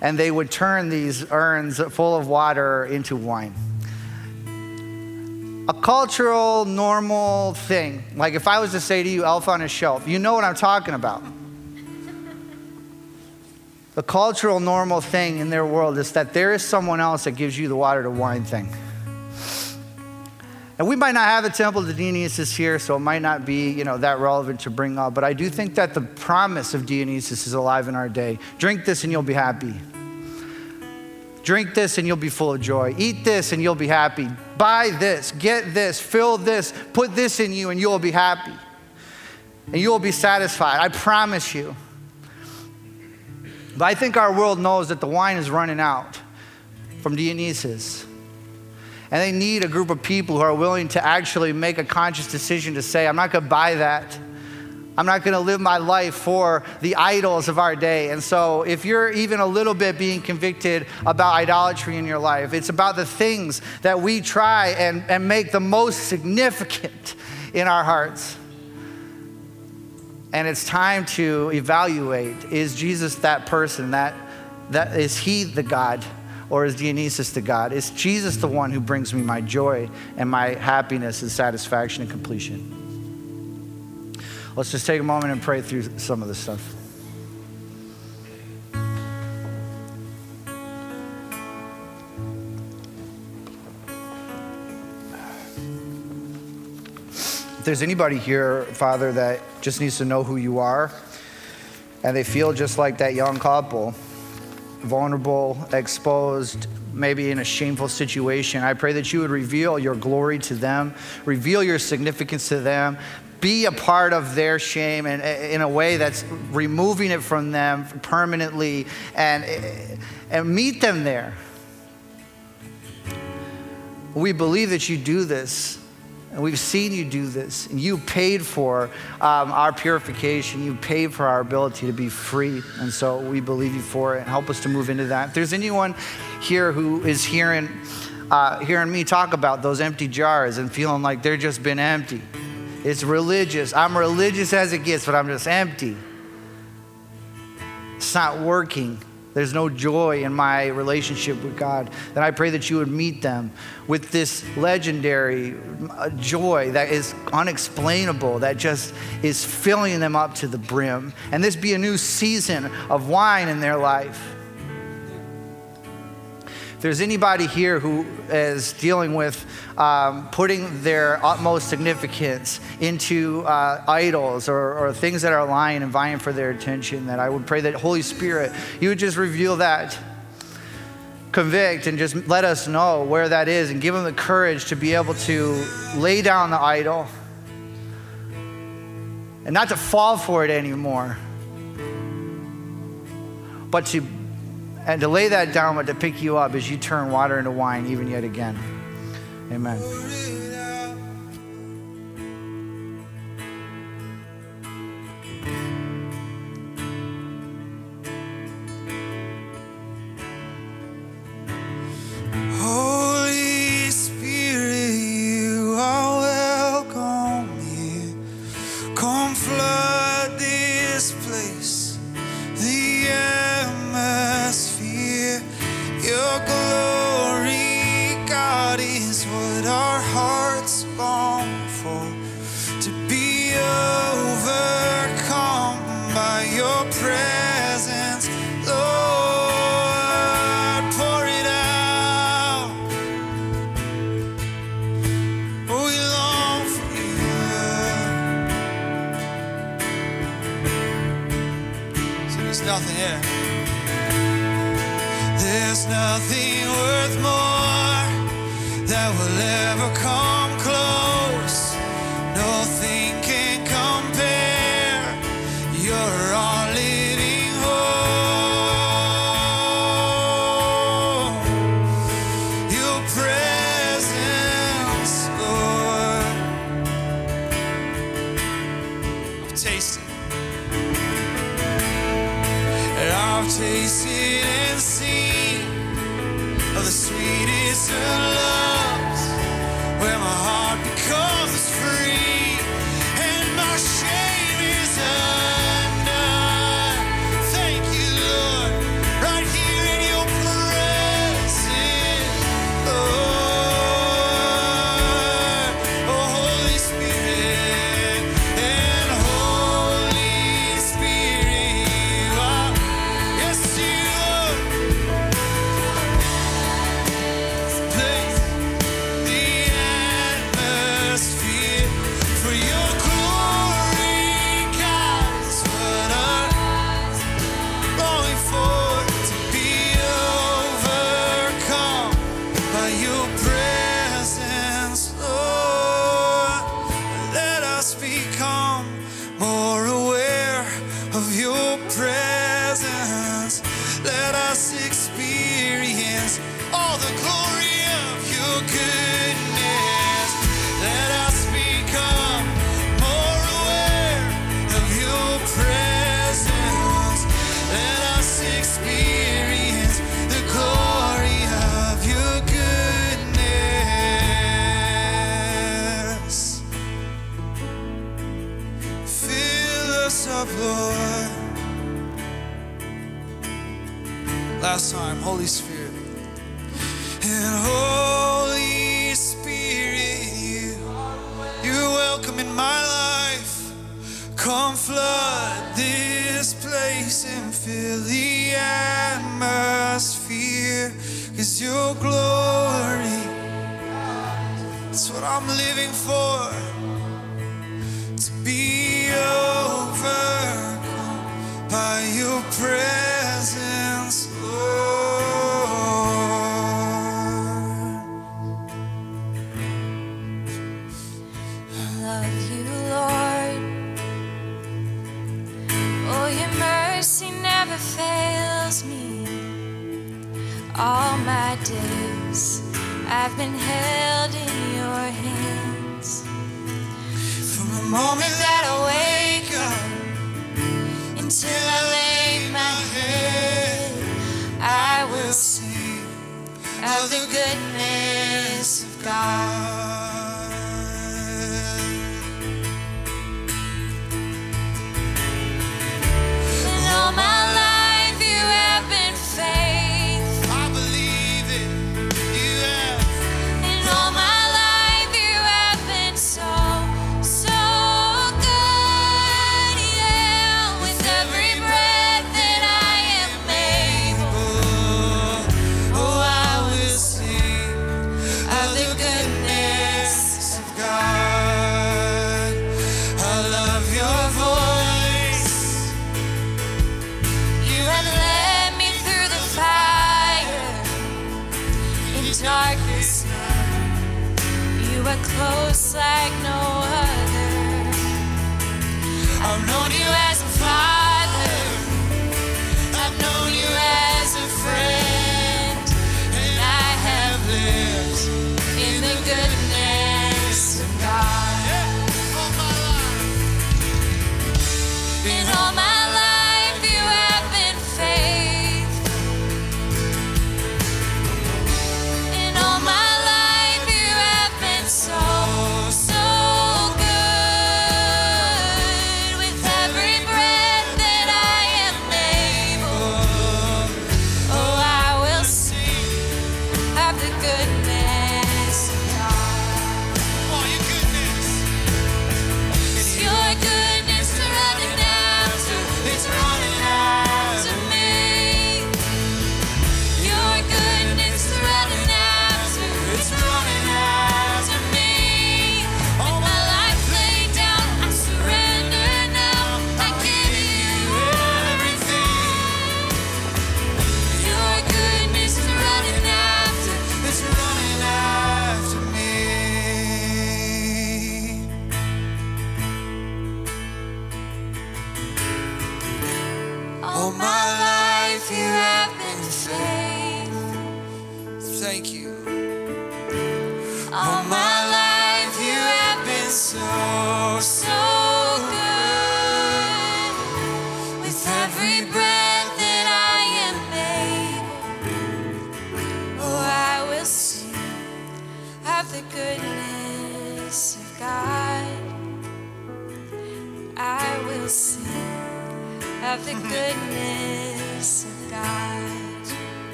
And they would turn these urns full of water into wine. A cultural, normal thing. Like if I was to say to you, Elf on a Shelf, you know what I'm talking about. The cultural, normal thing in their world is that there is someone else that gives you the water to wine thing. And we might not have a temple to Dionysus here, so it might not be, you know, that relevant to bring up, but I do think that the promise of Dionysus is alive in our day. Drink this and you'll be happy. Drink this and you'll be full of joy. Eat this and you'll be happy. Buy this, get this, fill this, put this in you and you'll be happy. And you'll be satisfied. I promise you. But I think our world knows that the wine is running out from Dionysus. And they need a group of people who are willing to actually make a conscious decision to say, I'm not going to buy that. I'm not going to live my life for the idols of our day. And so, if you're even a little bit being convicted about idolatry in your life, it's about the things that we try and, and make the most significant in our hearts. And it's time to evaluate is Jesus that person? That, that, is he the God? Or is Dionysus the God? Is Jesus the one who brings me my joy and my happiness and satisfaction and completion? Let's just take a moment and pray through some of this stuff. If there's anybody here, Father, that just needs to know who you are, and they feel just like that young couple, vulnerable, exposed, maybe in a shameful situation. I pray that you would reveal your glory to them, reveal your significance to them, be a part of their shame and eh, in a way that's removing it from them permanently and, eh, and meet them there. We believe that you do this. And we've seen you do this. And you paid for um, our purification. You paid for our ability to be free. And so we believe you for it. Help us to move into that. If there's anyone here who is hearing, uh, hearing me talk about those empty jars and feeling like they're just been empty, it's religious. I'm religious as it gets, but I'm just empty. It's not working. There's no joy in my relationship with God. Then I pray that you would meet them with this legendary uh, joy that is unexplainable, that just is filling them up to the brim. And this be a new season of wine in their life there's anybody here who is dealing with um, putting their utmost significance into uh, idols or, or things that are lying and vying for their attention, that I would pray that Holy Spirit, you would just reveal that. Convict and just let us know where that is and give them the courage to be able to lay down the idol and not to fall for it anymore, but to and to lay that down, but to pick you up as you turn water into wine, even yet again. Amen. Love you, Lord.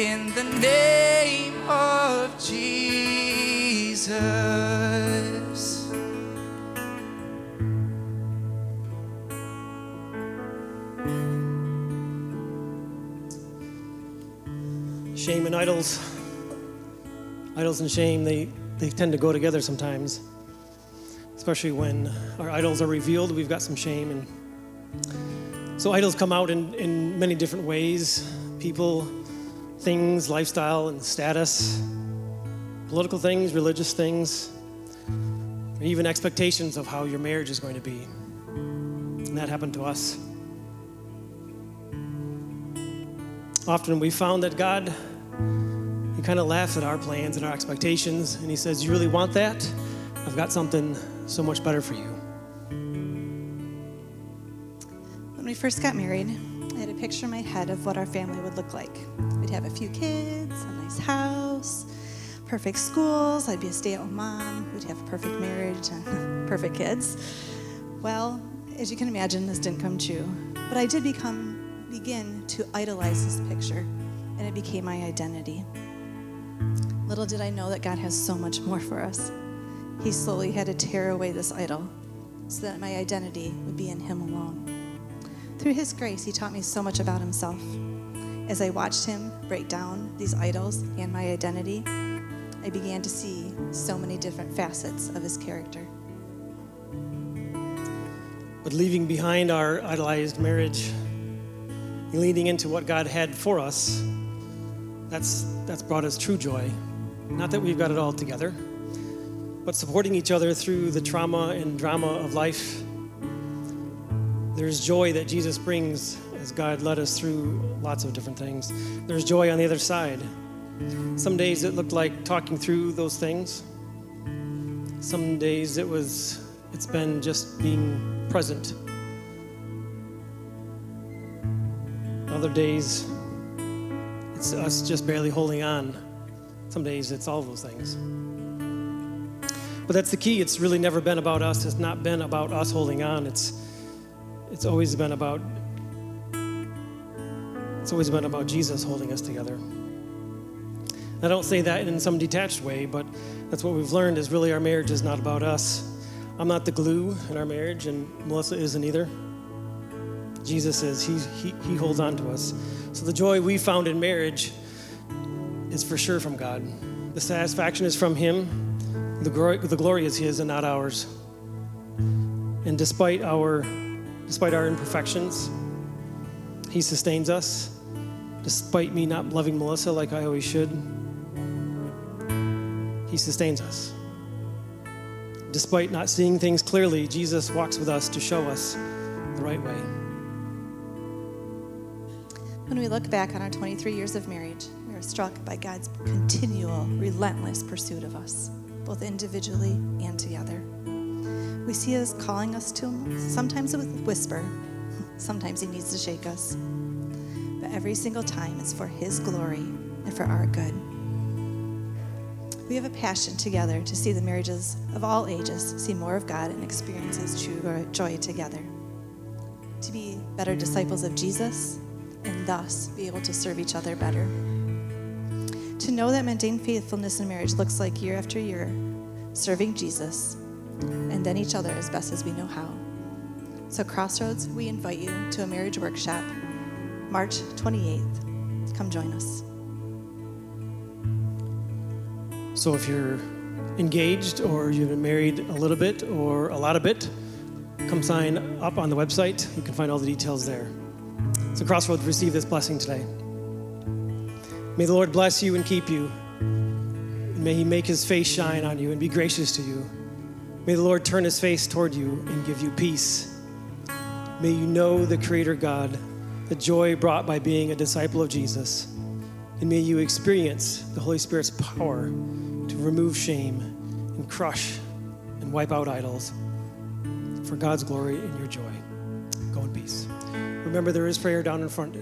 In the name of Jesus. Shame and idols, idols and shame, they, they tend to go together sometimes. Especially when our idols are revealed, we've got some shame. And so idols come out in, in many different ways people, things, lifestyle, and status, political things, religious things, even expectations of how your marriage is going to be. And that happened to us. Often we found that God, He kind of laughs at our plans and our expectations, and He says, You really want that? I've got something so much better for you. When we first got married, I had a picture in my head of what our family would look like. We'd have a few kids, a nice house, perfect schools. I'd be a stay at home mom. We'd have a perfect marriage perfect kids. Well, as you can imagine, this didn't come true. But I did become, begin to idolize this picture, and it became my identity. Little did I know that God has so much more for us. He slowly had to tear away this idol so that my identity would be in Him alone. Through His grace, He taught me so much about Himself. As I watched Him break down these idols and my identity, I began to see so many different facets of His character. But leaving behind our idolized marriage, leading into what God had for us, that's, that's brought us true joy. Not that we've got it all together, but supporting each other through the trauma and drama of life. There's joy that Jesus brings as God led us through lots of different things. There's joy on the other side. Some days it looked like talking through those things. Some days it was it's been just being present. Other days it's us just barely holding on. Some days it's all those things. But that's the key. It's really never been about us. It's not been about us holding on. It's it's always been about it's always been about Jesus holding us together. I don't say that in some detached way, but that's what we've learned is really our marriage is not about us. I'm not the glue in our marriage, and Melissa isn't either. Jesus is. He, he, he holds on to us. So the joy we found in marriage is for sure from God. The satisfaction is from Him. The the glory is His and not ours. And despite our, despite our imperfections, He sustains us. despite me not loving Melissa like I always should, He sustains us. Despite not seeing things clearly, Jesus walks with us to show us the right way. When we look back on our 23 years of marriage, we are struck by God's continual, relentless pursuit of us, both individually and together. We see His calling us to Him, sometimes with a whisper, sometimes He needs to shake us. But every single time it's for His glory and for our good. We have a passion together to see the marriages of all ages see more of God and experience His true joy together. To be better disciples of Jesus and thus be able to serve each other better. To know that maintained faithfulness in marriage looks like year after year serving Jesus and then each other as best as we know how. So, Crossroads, we invite you to a marriage workshop March 28th. Come join us. So if you're engaged or you've been married a little bit or a lot of bit, come sign up on the website. You can find all the details there. So, Crossroads, receive this blessing today. May the Lord bless you and keep you. May He make His face shine on you and be gracious to you. May the Lord turn His face toward you and give you peace. May you know the Creator God, the joy brought by being a disciple of Jesus. And may you experience the Holy Spirit's power to remove shame and crush and wipe out idols for God's glory and your joy. Go in peace. Remember, there is prayer down in front.